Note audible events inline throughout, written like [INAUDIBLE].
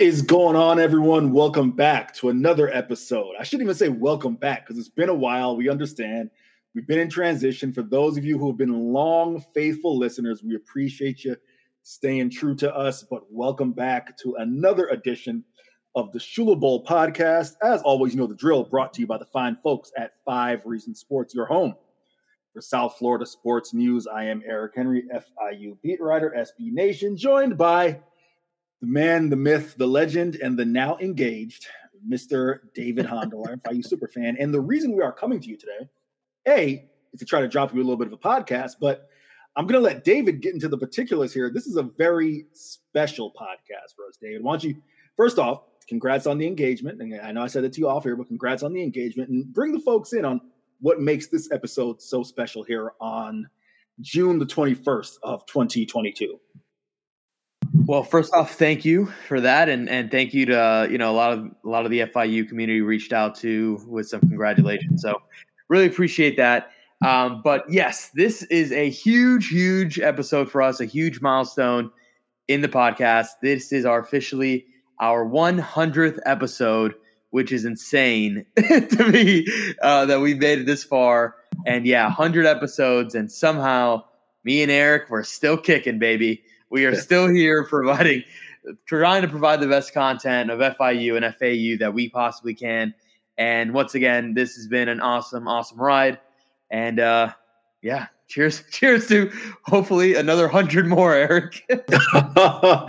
Is going on, everyone? Welcome back to another episode. I shouldn't even say welcome back because it's been a while. We understand. We've been in transition. For those of you who have been long, faithful listeners, we appreciate you staying true to us. But welcome back to another edition of the Shula Bowl podcast. As always, you know the drill brought to you by the fine folks at Five Reasons Sports, your home for South Florida sports news. I am Eric Henry, FIU beat writer, SB Nation, joined by the man, the myth, the legend, and the now engaged Mr. David Hondel, our FIU super fan. And the reason we are coming to you today, A, is to try to drop you a little bit of a podcast, but I'm going to let David get into the particulars here. This is a very special podcast for us, David. Why don't you, first off, congrats on the engagement. And I know I said it to you off here, but congrats on the engagement and bring the folks in on what makes this episode so special here on June the 21st of 2022. Well, first off, thank you for that, and and thank you to you know a lot of a lot of the FIU community reached out to with some congratulations. So really appreciate that. Um, but yes, this is a huge, huge episode for us, a huge milestone in the podcast. This is our officially our 100th episode, which is insane [LAUGHS] to me uh, that we made it this far. And yeah, 100 episodes, and somehow me and Eric we're still kicking, baby. We are still here [LAUGHS] providing, trying to provide the best content of FIU and FAU that we possibly can. And once again, this has been an awesome, awesome ride. And uh, yeah, cheers, [LAUGHS] cheers to hopefully another hundred more, Eric. [LAUGHS] uh,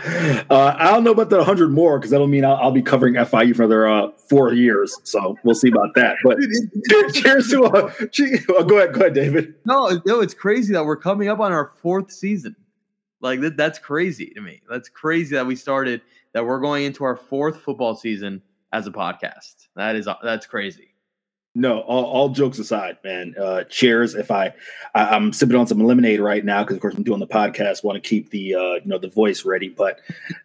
I don't know about the hundred more because that'll mean I'll, I'll, be covering FIU for another uh, four years. So we'll see about that. But cheers to uh, uh, go ahead, go ahead, David. No, no, it's crazy that we're coming up on our fourth season. Like that, that's crazy to me. That's crazy that we started that we're going into our fourth football season as a podcast. That is that's crazy. No, all, all, jokes aside, man. Uh, cheers! If I, I am sipping on some lemonade right now because, of course, I'm doing the podcast. Want to keep the uh, you know the voice ready. But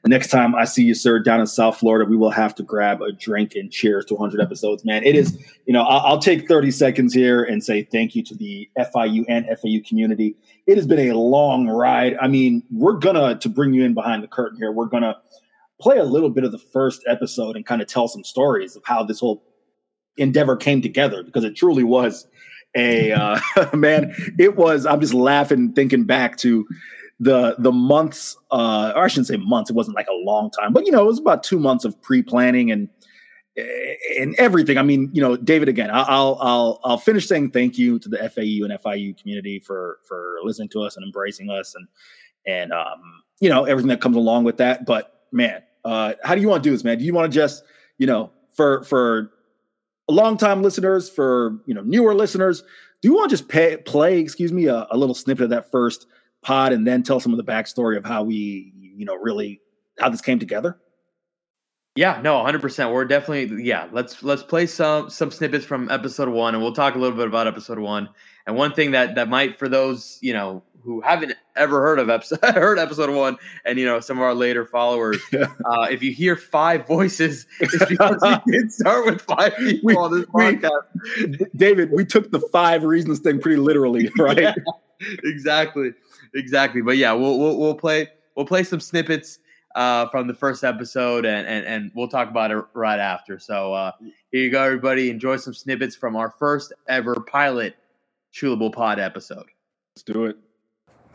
next time I see you, sir, down in South Florida, we will have to grab a drink and cheers to 100 episodes, man. It is, you know, I'll, I'll take 30 seconds here and say thank you to the FIU and FAU community. It has been a long ride. I mean, we're gonna to bring you in behind the curtain here. We're gonna play a little bit of the first episode and kind of tell some stories of how this whole endeavor came together because it truly was a uh, [LAUGHS] man. It was. I'm just laughing thinking back to the the months, uh, or I shouldn't say months. It wasn't like a long time, but you know, it was about two months of pre planning and and everything. I mean, you know, David. Again, I'll I'll I'll finish saying thank you to the FAU and FIU community for for listening to us and embracing us and and um you know everything that comes along with that. But man, uh, how do you want to do this, man? Do you want to just you know for for longtime listeners, for you know newer listeners, do you want to just pay, play, excuse me, a, a, little snippet of that first pod, and then tell some of the backstory of how we, you know, really how this came together? Yeah, no, hundred percent. We're definitely yeah. Let's let's play some some snippets from episode one, and we'll talk a little bit about episode one. And one thing that that might for those you know who haven't ever heard of episode [LAUGHS] heard episode one, and you know some of our later followers, [LAUGHS] uh, if you hear five voices, it's [LAUGHS] because we did start with five people we, on this podcast. We, David, we took the five reasons thing pretty literally, right? Yeah, exactly, exactly. But yeah, we'll, we'll we'll play we'll play some snippets. Uh, from the first episode, and, and and we'll talk about it right after. So uh, here you go, everybody. Enjoy some snippets from our first ever pilot Shula Bowl Pod episode. Let's do it.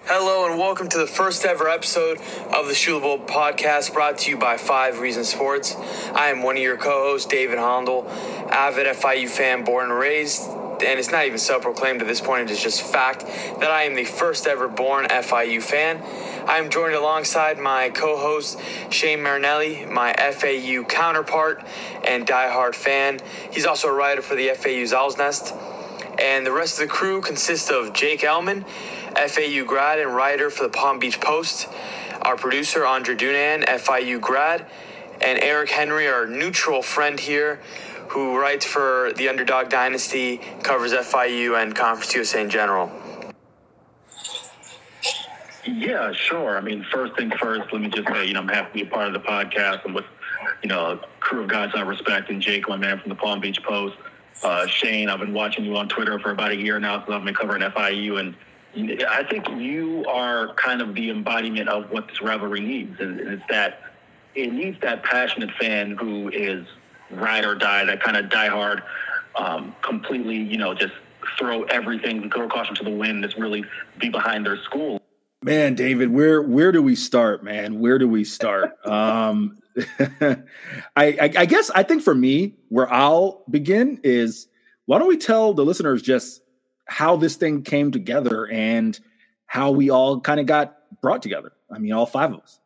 Hello and welcome to the first ever episode of the Shula Bowl podcast brought to you by Five Reasons Sports. I am one of your co-hosts, David Hondel, avid FIU fan born and raised, and it's not even self-proclaimed at this point, it is just fact that I am the first ever born FIU fan. I am joined alongside my co-host, Shane Marinelli, my FAU counterpart and diehard fan. He's also a writer for the FAU's Owl's Nest. And the rest of the crew consists of Jake Elman, FAU grad and writer for the Palm Beach Post, our producer, Andre Dunan, FIU grad, and Eric Henry, our neutral friend here, who writes for the Underdog Dynasty, covers FIU and Conference USA in general. Yeah, sure. I mean, first thing first, let me just say, you know, I'm happy to be a part of the podcast and with, you know, a crew of guys I respect and Jake, my man from the Palm Beach Post. Uh, Shane, I've been watching you on Twitter for about a year now, so I've been covering FIU and I think you are kind of the embodiment of what this rivalry needs, and it's that it needs that passionate fan who is ride or die, that kind of diehard, um, completely, you know, just throw everything, throw caution to the wind, that's really be behind their school. Man, David, where where do we start, man? Where do we start? [LAUGHS] um, [LAUGHS] I, I, I guess I think for me, where I'll begin is why don't we tell the listeners just how this thing came together and how we all kind of got brought together. I mean, all five of us.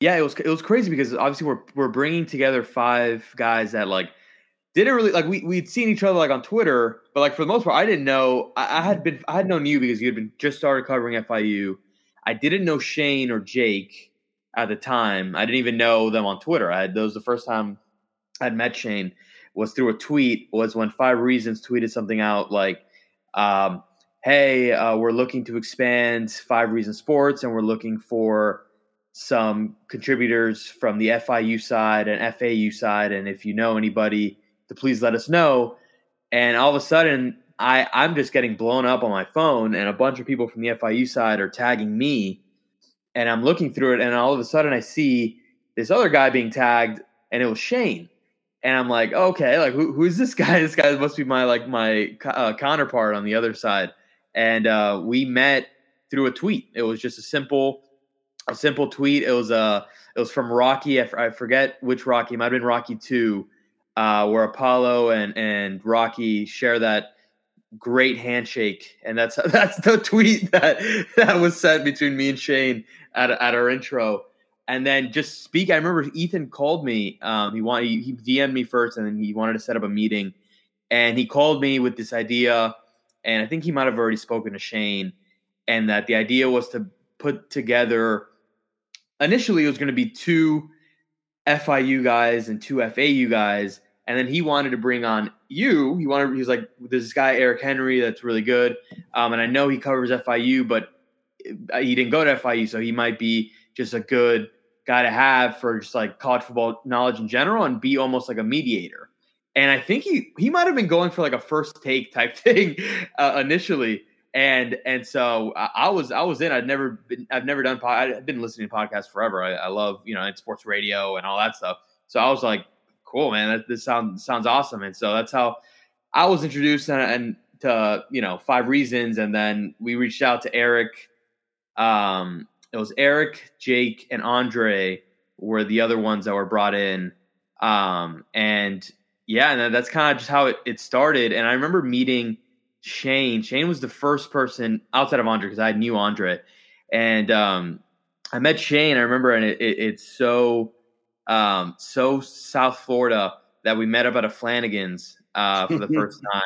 Yeah, it was it was crazy because obviously we're we're bringing together five guys that like didn't really like we we'd seen each other like on Twitter, but like for the most part, I didn't know. I, I had been I had known you because you had been just started covering FIU. I didn't know Shane or Jake at the time. I didn't even know them on Twitter. I had those the first time I'd met Shane was through a tweet. Was when Five Reasons tweeted something out like, um, "Hey, uh, we're looking to expand Five Reasons Sports, and we're looking for." some contributors from the FIU side and FAU side. And if you know anybody, to please let us know. And all of a sudden, I, I'm just getting blown up on my phone, and a bunch of people from the FIU side are tagging me. And I'm looking through it, and all of a sudden, I see this other guy being tagged, and it was Shane. And I'm like, okay, like who, who's this guy? [LAUGHS] This guy must be my like my uh, counterpart on the other side. And uh, we met through a tweet. It was just a simple a simple tweet. It was uh it was from Rocky. I, f- I forget which Rocky. It might have been Rocky two, uh, where Apollo and and Rocky share that great handshake, and that's [LAUGHS] that's the tweet that that was sent between me and Shane at at our intro. And then just speak. I remember Ethan called me. Um, he wanted he DM'd me first, and then he wanted to set up a meeting. And he called me with this idea, and I think he might have already spoken to Shane, and that the idea was to put together initially it was going to be two FIU guys and two FAU guys, and then he wanted to bring on you. He wanted he was like this guy Eric Henry that's really good, um, and I know he covers FIU, but uh, he didn't go to FIU, so he might be just a good to have for just like college football knowledge in general and be almost like a mediator. And I think he he might have been going for like a first take type [LAUGHS] thing uh, initially and and so I, was I was in. I'd never been I've never done pod, I've been listening to podcasts forever. I, I love you know sports radio and all that stuff. So I was like, cool, man. That, this sounds sounds awesome. And so that's how I was introduced and, and to you know five reasons, and then we reached out to Eric. Um, it was Eric, Jake, and Andre were the other ones that were brought in. Um, and yeah, and that's kind of just how it, it started. And I remember meeting Shane. Shane was the first person outside of Andre because I knew Andre, and um, I met Shane. I remember, and it, it, it's so um, so South Florida that we met up at a Flanagan's uh, for the [LAUGHS] first time.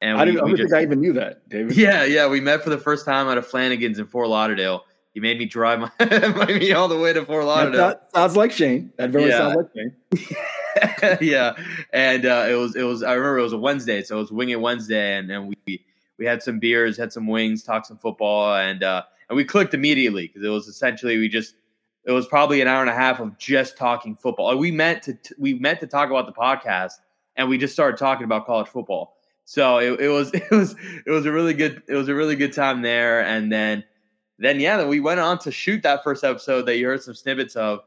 And I, didn't, we, I don't just, think I even knew that, David. Yeah, yeah, we met for the first time at a Flanagan's in Fort Lauderdale. He made me drive my, [LAUGHS] me all the way to Fort Lauderdale. That sounds like Shane. That very yeah. sounds like Shane. [LAUGHS] yeah, and uh, it was it was. I remember it was a Wednesday, so it was Wing It Wednesday, and, and we we had some beers, had some wings, talked some football, and uh, and we clicked immediately because it was essentially we just it was probably an hour and a half of just talking football. We meant to we meant to talk about the podcast, and we just started talking about college football. So it, it was [LAUGHS] it was it was a really good it was a really good time there, and then then yeah, then we went on to shoot that first episode that you heard some snippets of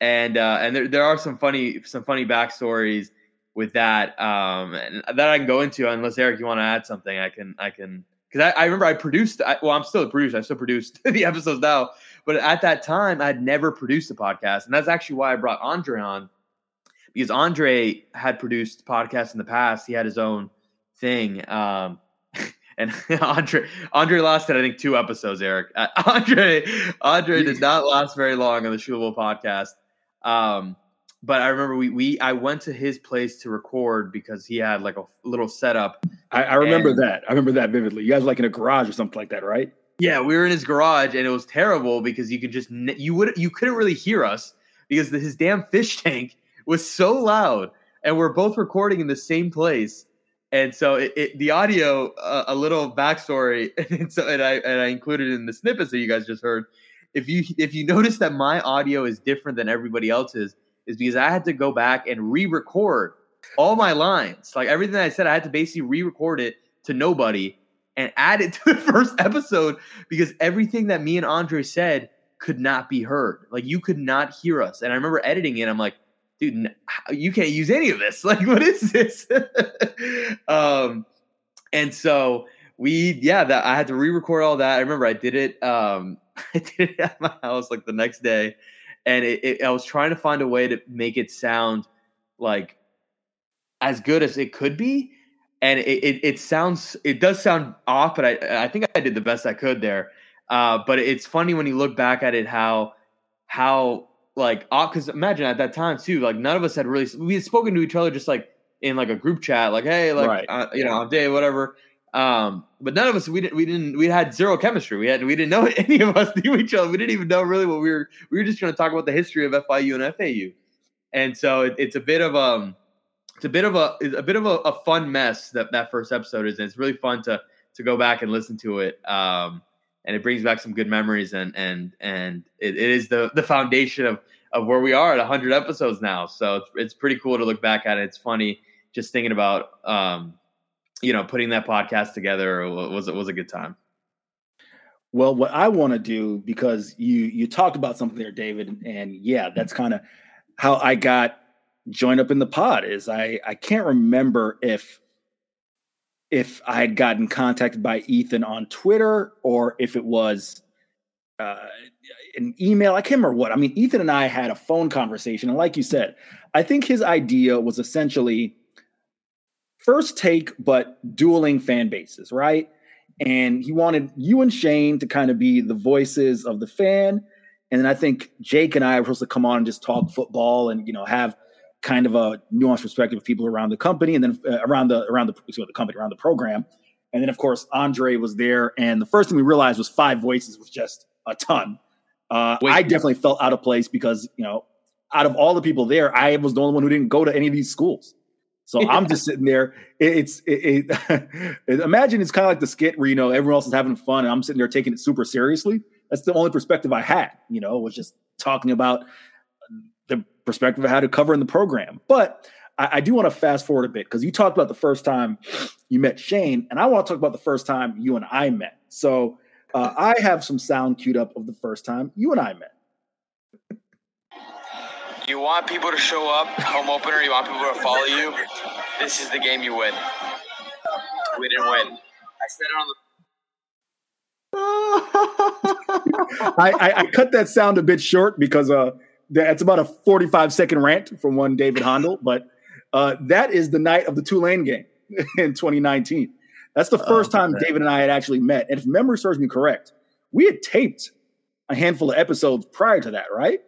and uh, and there, there are some funny some funny backstories with that um, that I can go into. Unless Eric, you want to add something, I can I can because I, I, remember I produced. I, well, I'm still a producer. I still produced [LAUGHS] the episodes now, but at that time, I had never produced a podcast, and that's actually why I brought Andre on because Andre had produced podcasts in the past. He had his own thing. Um, and [LAUGHS] Andre Andre lasted I think two episodes. Eric uh, [LAUGHS] Andre Andre did not last very long on the Shula Bowl podcast. Um, but I remember we we I went to his place to record because he had like a little setup. I, I remember and, that. I remember that vividly. You guys were like in a garage or something like that, right? Yeah, we were in his garage, and it was terrible because you could just you would you couldn't really hear us because the, his damn fish tank was so loud, and we're both recording in the same place, and so it, it the audio uh, a little backstory, [LAUGHS] and so and I and I included in the snippets that you guys just heard if you if you notice that my audio is different than everybody else's, is because I had to go back and re-record all my lines. Like everything I said, I had to basically re-record it to nobody and add it [LAUGHS] to the first episode because everything that me and Andre said could not be heard. Like you could not hear us. And I remember editing it. I'm like, dude, you can't use any of this. [LAUGHS] Like, what is this? [LAUGHS] um, and so we, yeah, that I had to re-record all that. I remember I did it. Um, [LAUGHS] I did it at my house like the next day, and it, it, I was trying to find a way to make it sound like as good as it could be. And it, it, it sounds, it does sound off, but I, I think I did the best I could there. Uh, but it's funny when you look back at it, how, how like, because imagine at that time too, like none of us had really, we had spoken to each other just like in like a group chat, like, hey, like, right. uh, you know, on day, whatever. Um, but none of us we didn't we didn't we had zero chemistry. We had we didn't know [LAUGHS] any of us knew each other. We didn't even know really what we were. We were just going to talk about the history of FIU and FAU, and so it, it's a bit of um it's a bit of a it's a bit of a, a, fun mess that that first episode is. And it's really fun to to go back and listen to it. Um, and it brings back some good memories and and and it, it is the the foundation of of where we are at 100 episodes now. So it's it's pretty cool to look back at it. It's funny just thinking about um you know putting that podcast together was it was a good time. Well, what I want to do because you you talked about something there, David, and yeah, that's kind of how I got joined up in the pod is I I can't remember if if I had gotten contacted by Ethan on Twitter or if it was uh, an email. I can't remember what. I mean, Ethan and I had a phone conversation, and like you said, I think his idea was essentially first take, but dueling fan bases, right? And he wanted you and Shane to kind of be the voices of the fan. And then I think Jake and I were supposed to come on and just talk football and, you know, have kind of a nuanced perspective of people around the company and then uh, around the around the, the company around the program. And then of course andre was there and the first thing we realized was five voices was just a ton. Uh, i definitely felt out of place because you know out of all the people there i was the only one who didn't go to any of these schools. So yeah. i'm just sitting there. It, it's it, it, [LAUGHS] imagine it's kind of like the skit where you know everyone else is having fun and i'm sitting there taking it super seriously. That's the only perspective i had you know was just talking about the perspective of how to cover in the program. But I, I do want to fast forward a bit because you talked about the first time you met Shane, and I want to talk about the first time you and I met. So uh, I have some sound queued up of the first time you and I met. You want people to show up, home opener, you want people to follow you. This is the game you win. We didn't win. I said it on the [LAUGHS] I, I, I, cut that sound a bit short because uh, that's about a 45 second rant from one David Hondel, but uh, that is the night of the Tulane game [LAUGHS] in 2019. That's the first oh, time man. David and I had actually met. And if memory serves me correct, we had taped a handful of episodes prior to that, right?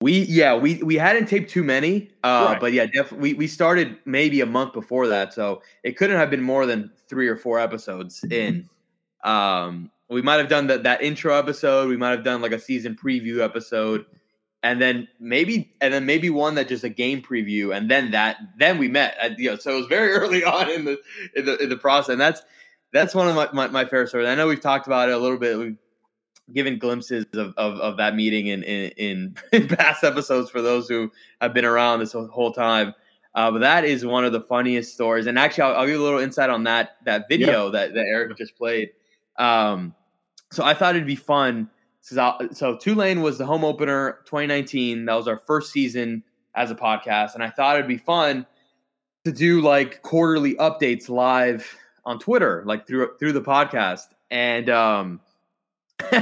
We yeah we we hadn't taped too many, uh, right. but yeah, definitely we, we started maybe a month before that, so it couldn't have been more than three or four episodes in. Um, we might have done that that intro episode. We might have done like a season preview episode and then maybe and then maybe one that just a game preview and then that then we met. At, you know so it was very [LAUGHS] early on in the in the, in the process. And that's that's one of my, my, my favorite stories. I know we've talked about it a little bit. We've given glimpses of, of, of that meeting in, in, in, [LAUGHS] past episodes for those who have been around this whole time. Uh, but that is one of the funniest stories. And actually i'll, I'll give you a little insight on that that video that, that eric just played. Um, so i thought it'd be fun so Tulane was the home opener 2019. That was our first season as a podcast, and I thought it'd be fun to do like quarterly updates live on Twitter, like through through the podcast. And um, [LAUGHS]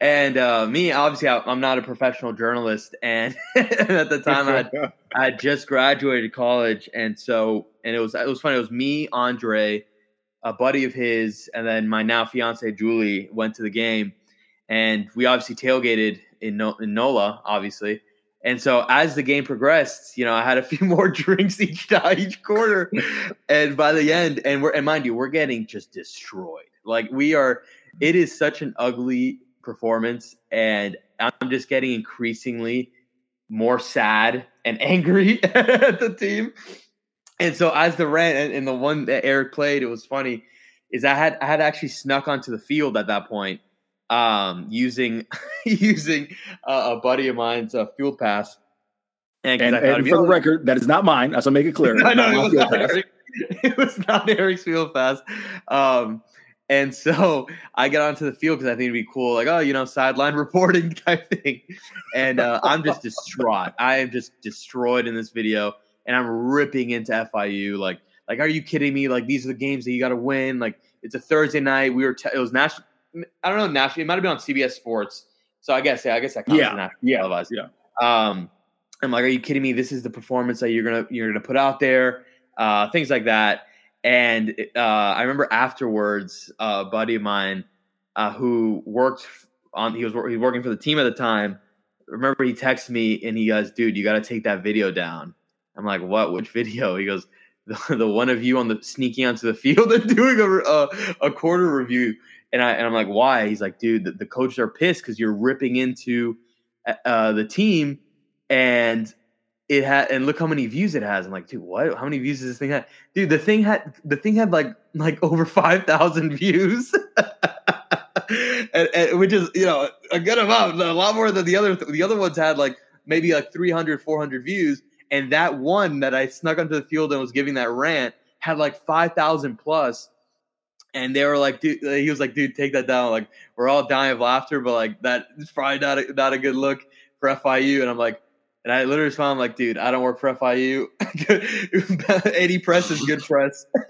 and uh, me, obviously, I, am not a professional journalist, and [LAUGHS] at the time, I [LAUGHS] I had just graduated college, and so and it was it was funny. It was me, Andre, a buddy of his, and then my now fiance Julie went to the game and we obviously tailgated in, no- in NOLA, obviously. And so as the game progressed, you know, I had a [LAUGHS] few more drinks each [LAUGHS] each quarter, and by the end, and we're and mind you, we're getting just destroyed. Like we are, it is such an ugly performance, and I'm just getting increasingly more sad and [LAUGHS] angry at the team. And so as the rant and the one that Eric played, it was funny. Is I had I had actually snuck onto the field at that point um, using [LAUGHS] using uh, a buddy of mine's uh, field pass. And, and, and for the record, that is not mine. I shall make it clear. [LAUGHS] no, no, it, was not Eric, [LAUGHS] it was not Eric's fuel pass. Um, And so I get onto the field because I think it'd be cool, like, oh, you know, sideline reporting type thing. And uh, I'm just distraught. I am just destroyed in this video, and I'm ripping into FIU. Like, like, are you kidding me? Like, these are the games that you got to win. Like, it's a Thursday night. We were, t- it was national. I don't know, national. It might have been on CBS Sports. So I guess, yeah, I guess that counts yeah, yeah, televised. yeah. Um, I'm like, are you kidding me? This is the performance that you're gonna you're gonna put out there. Uh, things like that. And uh, I remember afterwards, uh, a buddy of mine uh, who worked on he was he was working for the team at the time. Remember, he texted me and he goes, "Dude, you got to take that video down." I'm like, "What? Which video?" He goes, "The, the one of you on the sneaking onto the field and [LAUGHS] doing a, a, a quarter review." And I and I'm like, "Why?" He's like, "Dude, the, the coaches are pissed because you're ripping into uh, the team." And it had and look how many views it has. I'm like, dude, what? How many views does this thing have? Dude, the thing had the thing had like like over five thousand views. [LAUGHS] and, and, which is you know a good amount, a lot more than the other. The other ones had like maybe like 300, 400 views, and that one that I snuck onto the field and was giving that rant had like five thousand plus. And they were like, dude, he was like, dude, take that down. Like, we're all dying of laughter, but like that is probably not a, not a good look for FIU. And I'm like, and I literally responded like, dude, I don't work for FIU. 80 [LAUGHS] press is good press. [LAUGHS]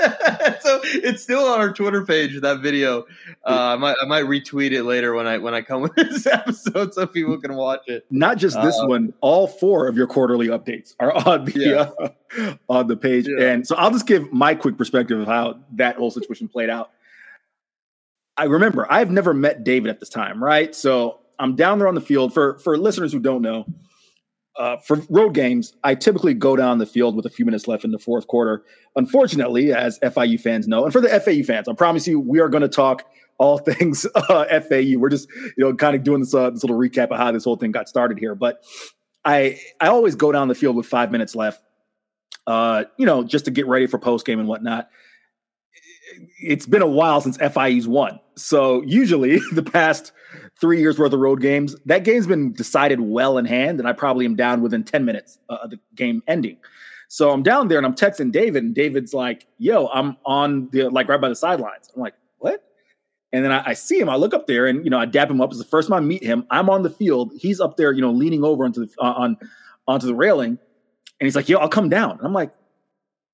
so it's still on our Twitter page, that video. Uh, I might I might retweet it later when I when I come [LAUGHS] with this episode so people can watch it. Not just this uh, one, all four of your quarterly updates are on the yeah. uh, on the page. Yeah. And so I'll just give my quick perspective of how that whole situation played out. I remember I've never met David at this time, right? So I'm down there on the field. For for listeners who don't know, uh, for road games, I typically go down the field with a few minutes left in the fourth quarter. Unfortunately, as FIU fans know, and for the FAU fans, I promise you, we are going to talk all [LAUGHS] things uh, FAU. We're just, you know, kind of doing this, uh, this little recap of how this whole thing got started here. But I, I always go down the field with five minutes left, uh, you know, just to get ready for post game and whatnot. It's been a while since FIU's won, so usually [LAUGHS] the past three years worth of road games. That game's been decided well in hand, and I probably am down within 10 minutes uh, of the game ending. So I'm down there and I'm texting David, and David's like, yo, I'm on the like right by the sidelines. I'm like, what? And then I, I, see him. I look up there, and you know, I dab him up. It's the first time I meet him. I'm on the field. He's up there, you know, leaning over onto the uh, on onto the railing, and he's like, "Yo, I'll come down." And I'm like,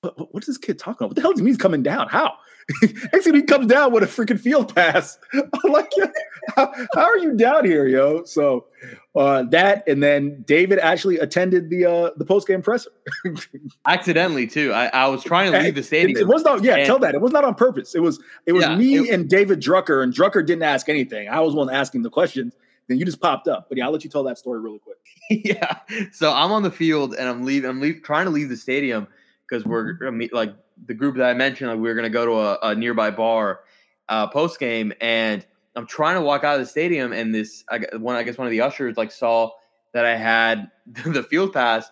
"What? What is this kid talking about? What the hell does he mean he's coming down? How?" [LAUGHS] Thing he comes down with a freaking field pass. [LAUGHS] I'm like, how, how, are you down here, yo? So uh, that, and then David actually attended the uh, the post game presser. [LAUGHS] Accidentally too. I, I, was trying to leave the stadium. It, it was not. Yeah, and, tell that it was not on purpose. It was it was yeah, me it, and David Drucker, and Drucker didn't ask anything. I was one asking the questions. Then you just popped up. But yeah, I'll let you tell that story really quick. yeah. So I'm on the field and I'm leaving. I'm leave, trying to leave the stadium because we're like the group that I mentioned, like we were going to go to a, a nearby bar uh, post game, and I'm trying to walk out of the stadium, and this I, one I guess one of the ushers like saw that I had [LAUGHS] the field pass,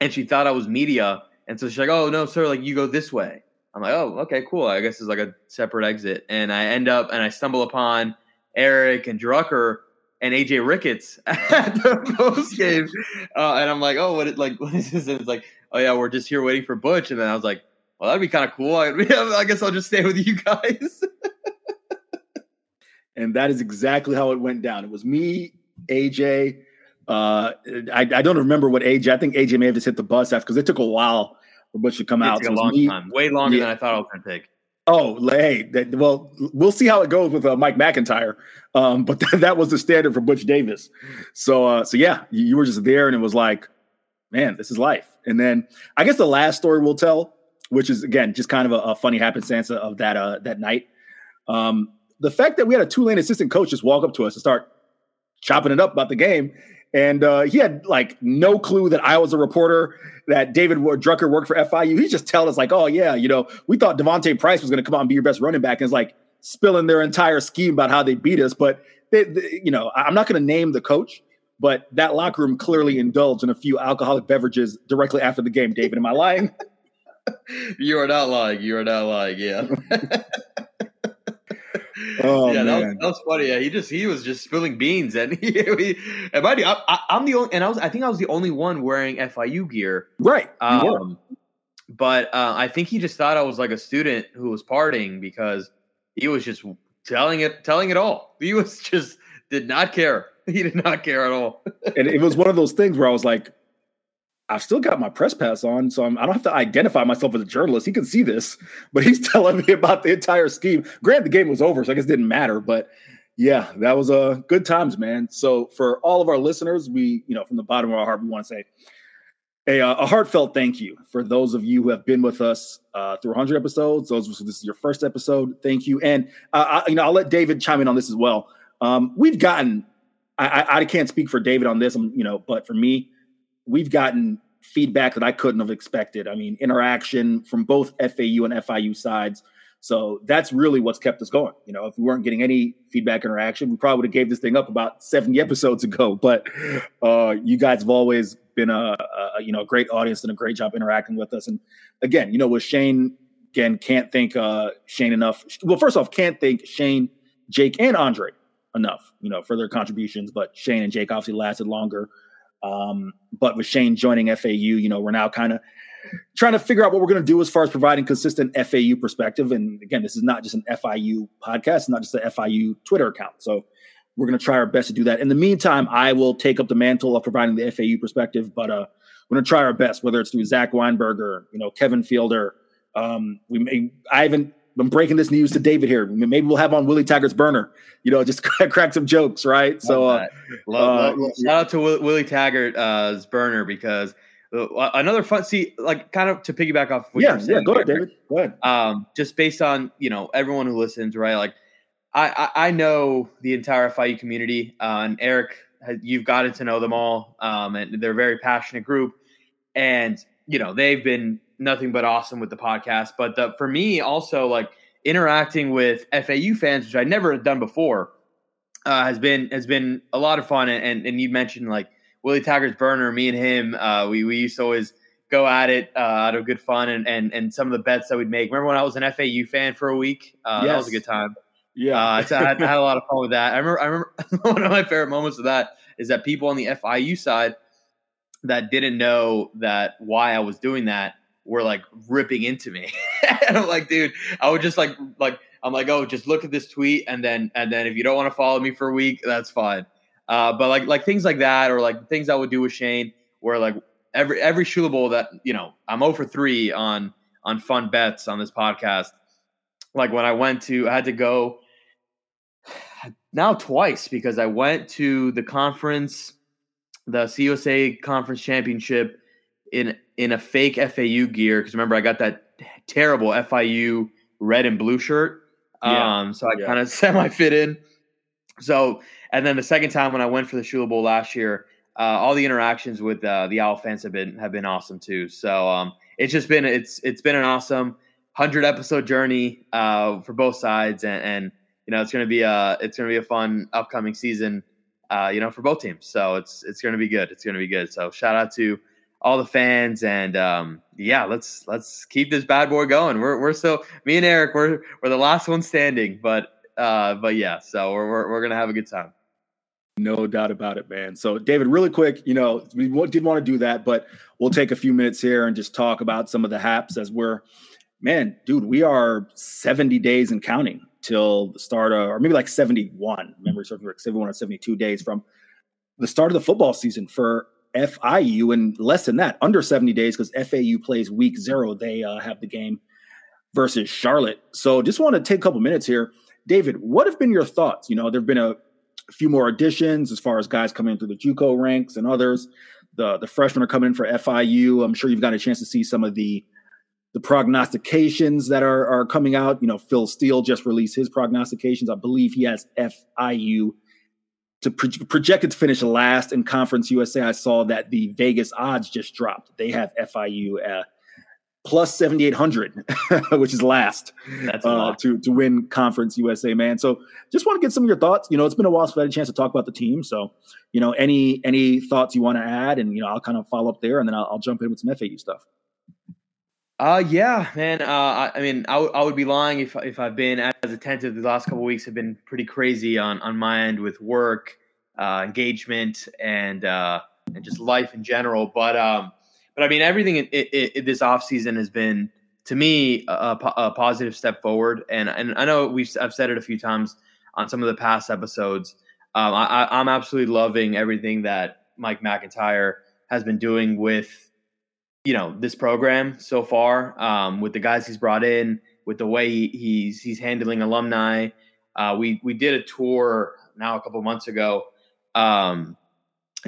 and she thought I was media, and so she's like, "Oh no, sir, like you go this way." I'm like, "Oh, okay, cool. I guess it's like a separate exit," and I end up and I stumble upon Eric and Drucker and AJ Ricketts [LAUGHS] at the post game, uh, and I'm like, "Oh, what? It, like [LAUGHS] what is this?" And it's like, "Oh yeah, we're just here waiting for Butch," and then I was like well, that'd be kind of cool. I, [LAUGHS] I guess I'll just stay with you guys. [LAUGHS] and that is exactly how it went down. It was me, AJ. Uh, I, I, don't remember what AJ. I think AJ may have just hit the bus after because it took a while for Butch to come it out. So a long me, time, way longer yeah. than I thought it was going to take. Oh, hey, that, well, we'll see how it goes with uh, Mike McIntyre. Um, [LAUGHS] but th- that was the standard for Butch Davis. So, uh, so yeah, you, you were just there, and it was like, man, this is life. And then I guess the last story we'll tell which is again just kind of a, a funny happenstance of that uh, that night. Um, the fact that we had a Tulane assistant coach just walk up to us and start chopping it up about the game, and uh, he had like no clue that I was a reporter, that David Drucker worked for FIU. He just telling us like, "Oh yeah, you know, we thought D'Vonte Price was going to come out and be your best running back," and it's like spilling their entire scheme about how they beat us. But they, they, you know, I'm not going to name the coach, but that locker room clearly indulged in a few alcoholic beverages directly after the game. David, am I lying? [LAUGHS] you are not lying. You are not lying. Yeah. [LAUGHS] [LAUGHS] oh yeah, man. That, was, that was funny. Yeah, he just he was just spilling beans, and he, he and mind you, I, am the only, and I was I think I was the only one wearing FIU gear, right? Um, but uh, I think he just thought I was like a student who was partying because he was just telling it, telling it all. He was just did not care. [LAUGHS] He did not care at all. [LAUGHS] and it was one of those things where I was like, I've still got my press pass on, so I'm, I do not have to identify myself as a journalist. He can see this, [LAUGHS] but he's telling me about the entire scheme. Grant, the game was over, so I guess it didn't matter. But yeah, that was a uh, good times, man. So for all of our listeners, we, you know, from the bottom of our heart, we want to say a, uh, a heartfelt thank you for those of you who have been with us uh, through 100 episodes. Those, this is your first episode. Thank you, and uh, I, you know, I'll let David chime in on this as well. Um, we've gotten, I, I, can't speak for David on this, um, you know, but for me, we've gotten feedback that I couldn't have expected. I mean, interaction from both FAU and FIU sides. So that's really what's kept us going. You know, if we weren't getting any feedback interaction, we probably would have gave this thing up about 70 episodes ago. [LAUGHS] But uh, you guys have always been a, a, you know a great audience and a great job interacting with us. And again, you know, with Shane, again, can't thank uh, Shane enough. Well, first off, can't thank Shane, Jake, and Andre enough. You know, for their contributions. But Shane and Jake obviously lasted longer. Um, but with Shane joining FAU, you know, we're now kind of trying to figure out what we're going to do as far as providing consistent FAU perspective. And again, this is not just an FIU podcast, not just the FIU Twitter account. So we're going to try our best to do that. In the meantime, I will take up the mantle of providing the FAU perspective, but uh, we're going to try our best, whether it's through Zach Weinberger, you know, Kevin Fielder. Um, we may, I haven't I'm breaking this news to David here. Maybe we'll have on Willie Taggart's burner, you know, just [LAUGHS] crack some jokes, right? Love so, uh, love, uh, shout out to Willie Taggart's burner because uh, another fun. See, like kind of to piggyback off. What yeah, saying, yeah. Go ahead, David. Go ahead. Um, just based on you know everyone who listens, right? Like, I I, I know the entire FIU community, uh, and Eric, you've gotten to know them all, um, and they're a very passionate group, and you know they've been nothing but awesome with the podcast. But the, for me, also like interacting with FAU fans, which I never had done before, uh, has been has been a lot of fun. And and, and you mentioned like Willie Taggart's burner. Me and him, uh, we we used to always go at it uh, out of good fun and, and and some of the bets that we'd make. Remember when I was an FAU fan for a week? Uh, yes. That was a good time. Yeah, uh, so I, had, I, had, a lot of fun with that. I remember, I remember [LAUGHS] one of my favorite moments of that is that people on the FIU side that didn't know that why I was doing that were like ripping into me. [LAUGHS] and I'm like, dude, I would just like like I'm like, oh, just look at this tweet and then and then if you don't want to follow me for a week, that's fine. Uh, but like like things like that or like things I would do with Shane where like every every Shula Bowl that you know I'm over three on on fun bets on this podcast. Like when I went to I had to go [SIGHS] now twice because I went to the conference, the CUSA conference championship in in a fake FAU gear because remember I got that terrible FIU red and blue shirt. Yeah. Um, so I yeah. kind of [LAUGHS] semi fit in. So and then the second time when I went for the Shula Bowl last year, uh, all the interactions with uh, the Owl fans have been have been awesome too. So um, it's just been it's it's been an awesome hundred episode journey uh, for both sides, and, and you know it's gonna be a it's gonna be a fun upcoming season, uh, you know, for both teams. So it's it's gonna be good. It's gonna be good. So shout out to all the fans and um, yeah, let's let's keep this bad boy going. We're we're still me and Eric we're we're the last one standing, but uh, but yeah, so we're, we're we're gonna have a good time. No doubt about it, man. So, David, really quick, you know, we did want to do that, but we'll take a few minutes here and just talk about some of the haps as we're, man, dude, we are 70 days and counting till the start of, or maybe like 71. Memory serves like 71 or 72 days from the start of the football season for FIU, and less than that, under 70 days, because FAU plays week zero. They uh, have the game versus Charlotte. So just want to take a couple minutes here. David, what have been your thoughts? You know, there have been a, few more additions as far as guys coming through the JUCO ranks and others. The the freshmen are coming in for FIU. I'm sure you've got a chance to see some of the the prognostications that are are coming out. You know, Phil Steele just released his prognostications. I believe he has FIU to pro- projected to finish last in Conference USA. I saw that the Vegas odds just dropped. They have FIU uh, plus 7,800, [LAUGHS] which is last uh, to, to win Conference USA, man. So just want to get some of your thoughts. You know, it's been a while since I had a chance to talk about the team. So, you know, any any thoughts you want to add? And, you know, I'll kind of follow up there and then I'll, I'll jump in with some FAU stuff. Uh, yeah, man. Uh, I, I mean, I, w- I would be lying if if I've been as attentive. The last couple weeks have been pretty crazy on on my end with work, uh, engagement, and uh, and just life in general. But um, but I mean, everything in, in, in this off season has been to me a, a, positive step forward. And and I know we've I've said it a few times on some of the past episodes. Um, I, I'm absolutely loving everything that Mike McIntyre has been doing with you know this program so far um, with the guys he's brought in, with the way he, he's he's handling alumni. Uh, we we did a tour now a couple months ago. Um,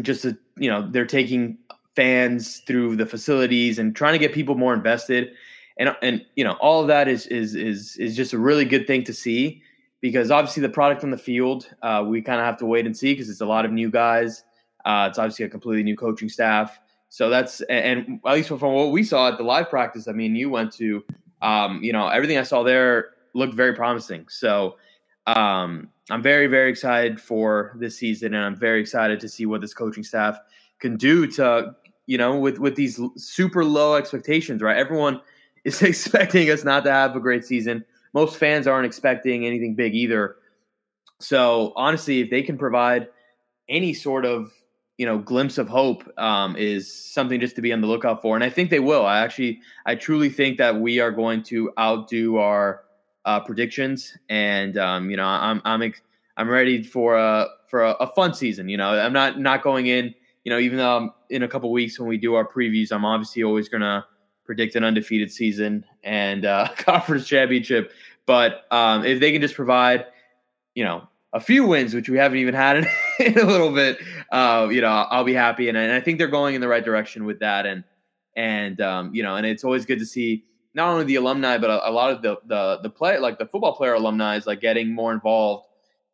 just to, you know, they're taking fans through the facilities and trying to get people more invested, and and you know all of that is is is is just a really good thing to see because obviously the product on the field uh, we kind of have to wait and see because it's a lot of new guys. Uh, it's obviously a completely new coaching staff. So that's and at least from what we saw at the live practice, I mean, you went to, um, you know, everything I saw there looked very promising. So um, I'm very, very excited for this season, and I'm very excited to see what this coaching staff can do to, you know, with with these super low expectations. Right, everyone [LAUGHS] is expecting us not to have a great season. Most fans aren't expecting anything big either. So honestly, if they can provide any sort of you know glimpse of hope um, is something just to be on the lookout for. And i think they will. I actually i truly think that we are going to outdo our uh, predictions. And um, you know i'm i'm i'm ready for a for a, a, fun season you know. I'm not not going in you know even though I'm in a couple weeks when we do our previews i'm obviously always going to predict an undefeated season and uh, [LAUGHS] conference championship. But um, if they can just provide you know a few wins, which we haven't even had in, [LAUGHS] in a little bit, uh, you know, I'll be happy. And, and, I think they're going in the right direction with that. And, and, um, you know, and it's always good to see not only the alumni, but a, a, lot of the, the, the play, like the football player alumni is like getting more involved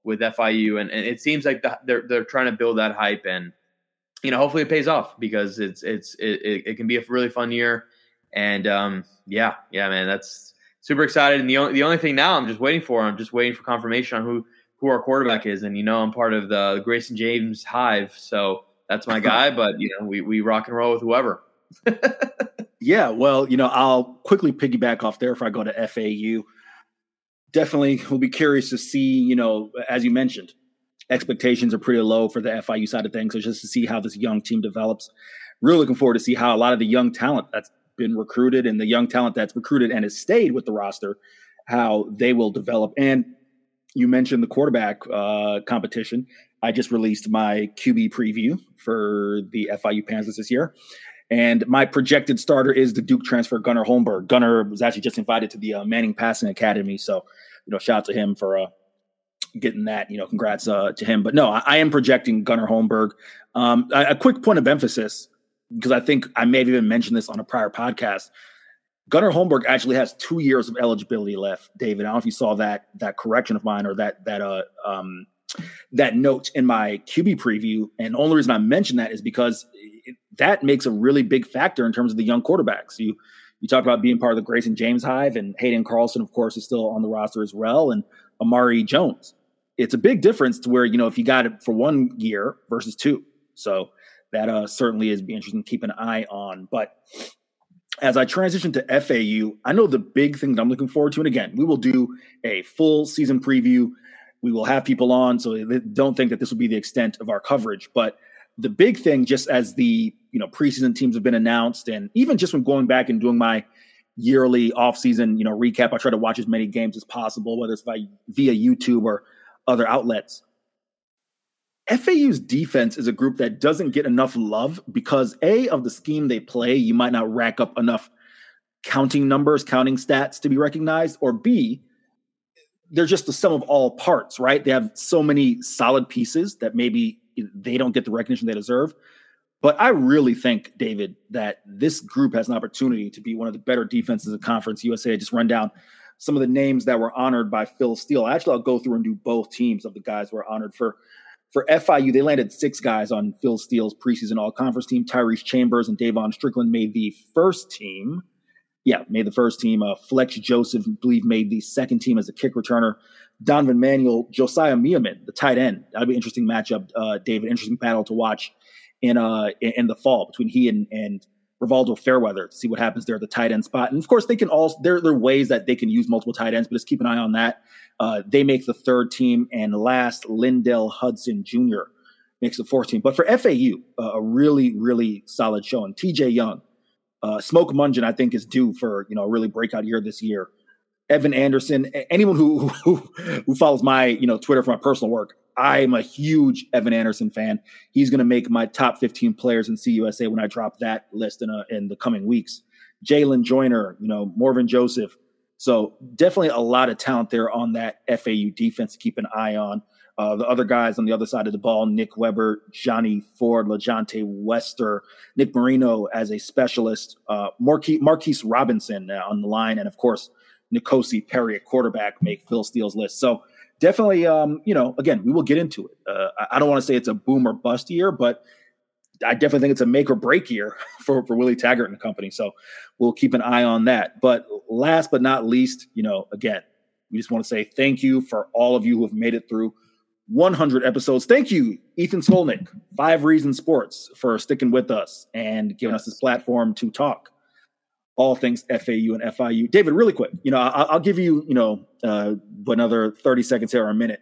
with FIU. And, and it seems like the, they're, they're trying to build that hype and, you know, hopefully it pays off because it's, it's, it, it can be a really fun year. And, um, yeah, yeah, man, that's super excited. And the only, the only thing now I'm just waiting for, I'm just waiting for confirmation on who, who our quarterback is, and you know I'm part of the Grayson James hive, so that's my guy. [LAUGHS] but you know we we rock and roll with whoever. [LAUGHS] yeah, well, you know I'll quickly piggyback off there if I go to FAU. Definitely, we'll be curious to see. You know, as you mentioned, expectations are pretty low for the FIU side of things. So just to see how this young team develops. Really looking forward to see how a lot of the young talent that's been recruited and the young talent that's recruited and has stayed with the roster, how they will develop. And you mentioned the quarterback uh, competition. I just released my QB preview for the FIU Panthers this year. And my projected starter is the Duke transfer, Gunnar Holmberg. Gunnar was actually just invited to the uh, Manning Passing Academy. So, you know, shout out to him for uh, getting that. You know, congrats uh, to him. But no, I, I am projecting Gunnar Holmberg. Um, a, a quick point of emphasis, because I think I may have even mentioned this on a prior podcast. Gunnar Holmberg actually has two years of eligibility left. David, I don't know if you saw that that correction of mine or that that uh um that note in my QB preview. And the only reason I mention that is because it, that makes a really big factor in terms of the young quarterbacks. You you talk about being part of the Grayson James hive, and Hayden Carlson, of course, is still on the roster as well, and Amari Jones. It's a big difference to where you know if you got it for one year versus two. So that uh, certainly is be interesting to keep an eye on. But as I transition to FAU, I know the big thing that I'm looking forward to, and again, we will do a full season preview. We will have people on, so don't think that this will be the extent of our coverage. But the big thing, just as the you know preseason teams have been announced, and even just from going back and doing my yearly offseason you know recap, I try to watch as many games as possible, whether it's via, via YouTube or other outlets. FAU's defense is a group that doesn't get enough love because A, of the scheme they play, you might not rack up enough counting numbers, counting stats to be recognized, or B, they're just the sum of all parts, right? They have so many solid pieces that maybe they don't get the recognition they deserve. But I really think, David, that this group has an opportunity to be one of the better defenses of Conference USA. I just run down some of the names that were honored by Phil Steele. Actually, I'll go through and do both teams of the guys who were honored for for FIU, they landed six guys on Phil Steele's preseason all conference team. Tyrese Chambers and Davon Strickland made the first team. Yeah, made the first team. Uh, Flex Joseph, I believe, made the second team as a kick returner. Donovan Manuel, Josiah Miamin, the tight end. That'll be an interesting matchup, uh, David. Interesting battle to watch in uh in the fall between he and and Rivaldo Fairweather to see what happens there at the tight end spot. And of course, they can all there, there are ways that they can use multiple tight ends, but just keep an eye on that. Uh, they make the third team, and last Lindell Hudson Jr. makes the fourth team. But for FAU, uh, a really really solid showing. T.J. Young, Uh, Smoke Mungeon, I think, is due for you know a really breakout year this year. Evan Anderson, anyone who, [LAUGHS] who who follows my you know Twitter for my personal work, I'm a huge Evan Anderson fan. He's going to make my top 15 players in CUSA when I drop that list in a, in the coming weeks. Jalen Joyner, you know Morvin Joseph. So definitely a lot of talent there on that FAU defense to keep an eye on. Uh, the other guys on the other side of the ball, Nick Weber, Johnny Ford, LaJohntay Wester, Nick Marino as a specialist, uh, Marquise, Robinson on the line, and of course, N'Kosi Perry at quarterback make Phil Steele's list. So definitely, um, you know, again, we will get into it. Uh, I don't want to say it's a boom or bust year, but I definitely think it's a make or break year [LAUGHS] for, for Willie Taggart and the company. So we'll keep an eye on that. But last but not least, you know, again, we just want to say thank you for all of you who have made it through 100 episodes. Thank you, Ethan Skolnick, Five Reasons Sports, for sticking with us and giving yes. us this platform to talk all things FAU and FIU. David, really quick, you know, I'll, I'll give you, you know, uh, another 30 seconds here or a minute.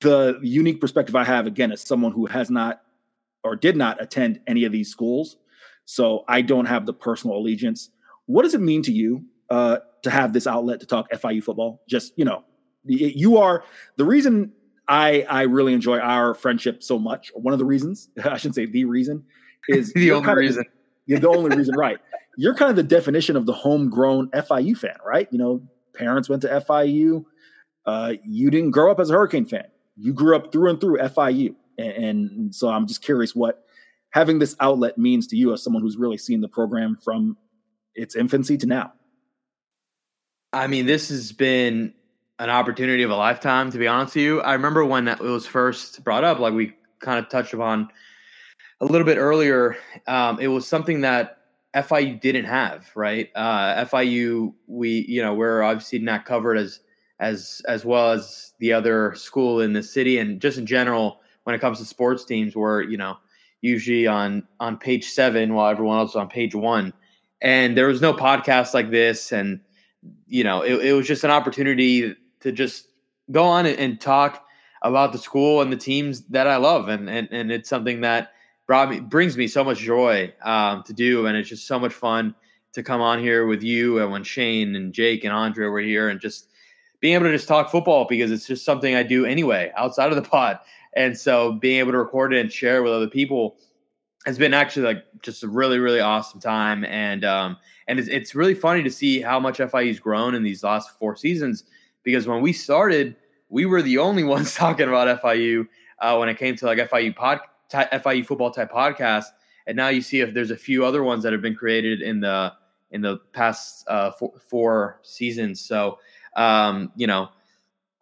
The unique perspective I have, again, as someone who has not or did not attend any of these schools, so I don't have the personal allegiance. What does it mean to you uh, to have this outlet to talk FIU football? Just, you know, you are the reason I I really enjoy our friendship so much. Or one of the reasons, [LAUGHS] I shouldn't say the reason, is [LAUGHS] the only reason. Of, the only reason, right? [LAUGHS] you're kind of the definition of the homegrown FIU fan, right? You know, parents went to FIU. Uh, you didn't grow up as a Hurricane fan. You grew up through and through FIU. And, and, so I'm just curious what having this outlet means to you as someone who's really seen the program from its infancy to now. I mean, this has been an opportunity of a lifetime, to be honest with you. I remember when it was first brought up, like we kind of touched upon a little bit earlier. Um, it was something that FIU didn't have, right? Uh, FIU, we you know we're obviously not covered as as as well as the other school in the city, and just in general when it comes to sports teams, we're you know usually on on page seven while everyone else is on page one, and there was no podcast like this, and you know it, it was just an opportunity to just go on and, and talk about the school and the teams that I love, and and and it's something that brought me brings me so much joy um, to do, and it's just so much fun to come on here with you and when Shane and Jake and Andre were here, and just being able to just talk football because it's just something I do anyway outside of the pod, and so being able to record it and share with other people has been actually like just a really really awesome time, and um, and it's, it's really funny to see how much FIU's grown in these last four seasons because when we started, we were the only [LAUGHS] ones talking about FIU uh, when it came to like FIU podcast FIU football type podcast, and now you see if there's a few other ones that have been created in the in the past uh, four, four, seasons. So um, you know,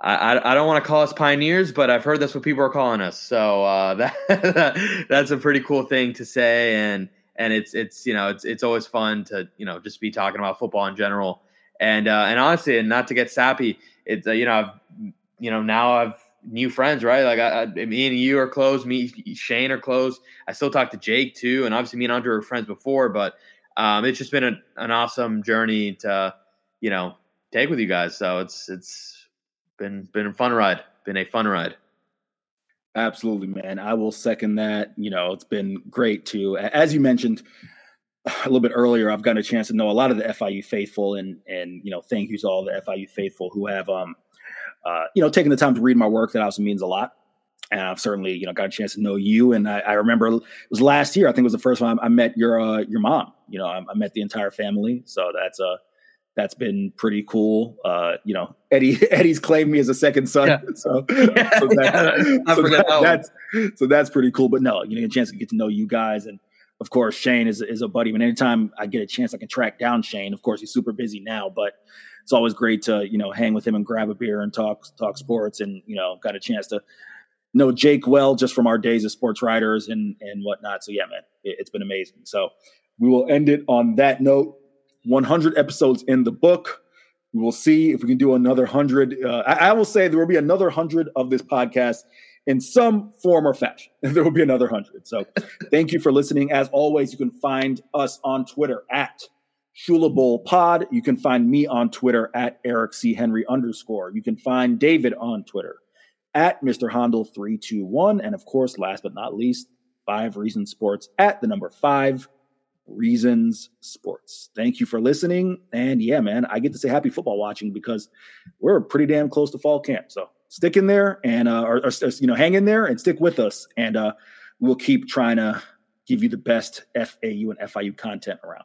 I, I don't want to call us pioneers, but I've heard that's what people are calling us. So uh, [LAUGHS] that that's a pretty cool thing to say, and and it's it's you know it's it's always fun to you know just be talking about football in general. And uh, and honestly, and not to get sappy, it's uh, you know I've you know now I've new friends, right? Like I, I, me and you are close. Me, Shane are close. I still talk to Jake too, and obviously me and Andre were friends before. But um, it's just been a, an awesome journey to, you know, take with you guys. So it's it's been been a fun ride. Been a fun ride. Absolutely, man. I will second that. You know, it's been great too. As you mentioned [SIGHS] a little bit earlier, I've gotten a chance to know a lot of the FIU faithful, and and you know, thank you to all the FIU faithful who have um uh, you know, taking the time to read my work, that also means a lot. And I've certainly, you know, got a chance to know you. And I, I remember it was last year. I think it was the first time I met your uh, your mom. You know, I, I, met the entire family. So that's a uh, that's been pretty cool. Uh, you know, Eddie [LAUGHS] Eddie's claimed me as a second son. Yeah. [LAUGHS] So, [LAUGHS] yeah, so, that, yeah, so that, that's so that's pretty cool. But no, you know, a chance to get to know you guys and of course, Shane is, is a buddy. Mean, anytime I get a chance, I can track down Shane. Of course, he's super busy now, but it's always great to you know hang with him and grab a beer and talk talk sports. And you know, got a chance to know Jake well just from our days as sports writers and and whatnot. So yeah, man, it, it's been amazing. So we will end it on that note. 100 episodes in the book. We will see if we can do another 100. Uh, I, I will say there will be another 100 of this podcast in some form or fashion. [LAUGHS] There will be another 100. So thank you for listening. As always, you can find us on Twitter at Shula Bowl Pod. You can find me on Twitter at Eric C. Henry underscore. You can find David on Twitter at Mr. Hondel321. And of course, last but not least, Five Reasons Sports at the number five Reasons Sports. Thank you for listening. And yeah, man, I get to say happy football watching because we're pretty damn close to fall camp. So stick in there and, uh, or, or you know, hang in there and stick with us. And uh, we'll keep trying to give you the best FAU and FIU content around.